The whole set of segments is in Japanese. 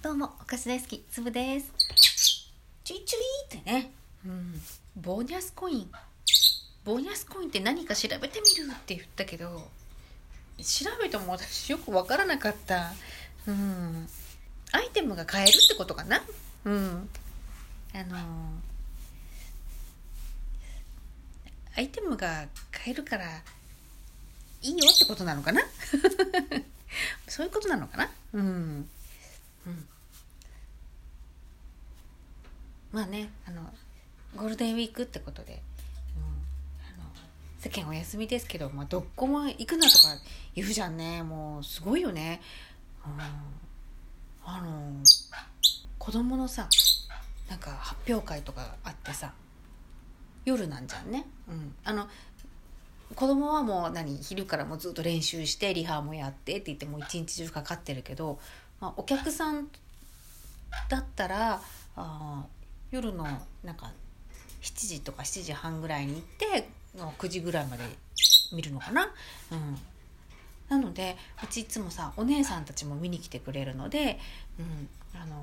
どうも、お菓子大好き、つぶです。チュイチュイってね、うん、ボーニャスコイン。ボーニャスコインって何か調べてみるって言ったけど、調べても私よくわからなかった。うん。アイテムが買えるってことかな？うん。あのアイテムが買えるから、いいよってことなのかな？そういうことなのかな？うん。うん。まあね、あの、ゴールデンウィークってことで、うん、あの世間お休みですけど、まあ、どこも行くなとか言うじゃんね。もう、すごいよね。うん、あの、子供のさ、なんか発表会とかあってさ、夜なんじゃんね。うん。あの、子供はもう何昼からもずっと練習してリハもやってって言ってもう一日中かかってるけど、まあ、お客さんだったらあ夜のなんか7時とか7時半ぐらいに行って9時ぐらいまで見るのかな？うん。なのでうちいつもさお姉さんたちも見に来てくれるので、うん、あの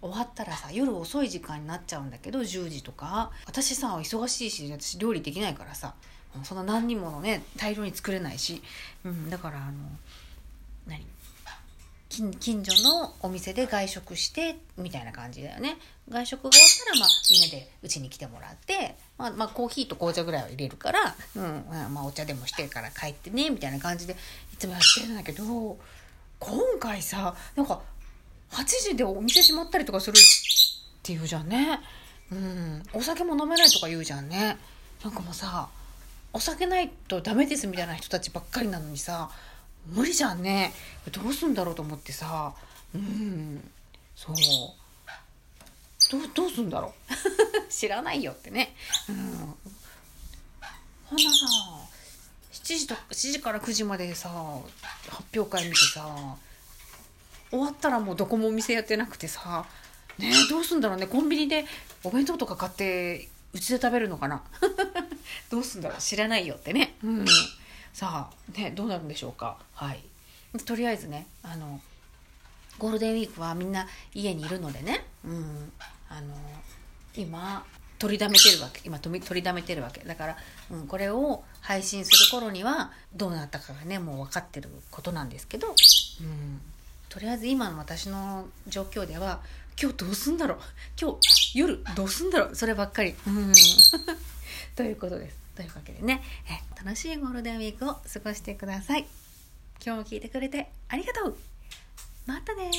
終わったらさ夜遅い時間になっちゃうんだけど10時とか。私さ忙しいし私料理できないからさそんな何人ものね大量に作れないし、うん、だからあの何？近所のお店で外食してみたいな感じだよね。外食が終わったら、まあ、みんなでうちに来てもらって、まあまあ、コーヒーと紅茶ぐらいは入れるから、うんまあ、お茶でもしてから帰ってねみたいな感じでいつもやってるんだけど今回さなんか8時でお店閉まったりとかするっていうじゃんね、うん、お酒も飲めないとか言うじゃんね。なんかもうさお酒ないとダメですみたいな人たちばっかりなのにさ無理じゃんね。どうすんだろうと思ってさ。うん。そう。どうどうすんだろう。知らないよってね。うん。ほんなさ7時と7時から9時までさ発表会見てさ終わったらもうどこもお店やってなくてさねどうすんだろうね。コンビニでお弁当とか買ってうちで食べるのかな。どうすんだろう。知らないよってね。うんさあねどうなるんでしょうか？はい。とりあえずねあのゴールデンウィークはみんな家にいるのでね。うん。あの今取りだめてるわけ。今取りだめてるわけ。だから、うん、これを配信する頃にはどうなったかがねもう分かってることなんですけど、うん、とりあえず今の私の状況では今日どうすんだろう？今日夜どうすんだろう？そればっかり。うん。ということです。というわけでねえ楽しいゴールデンウィークを過ごしてください。今日も聞いてくれてありがとうまたね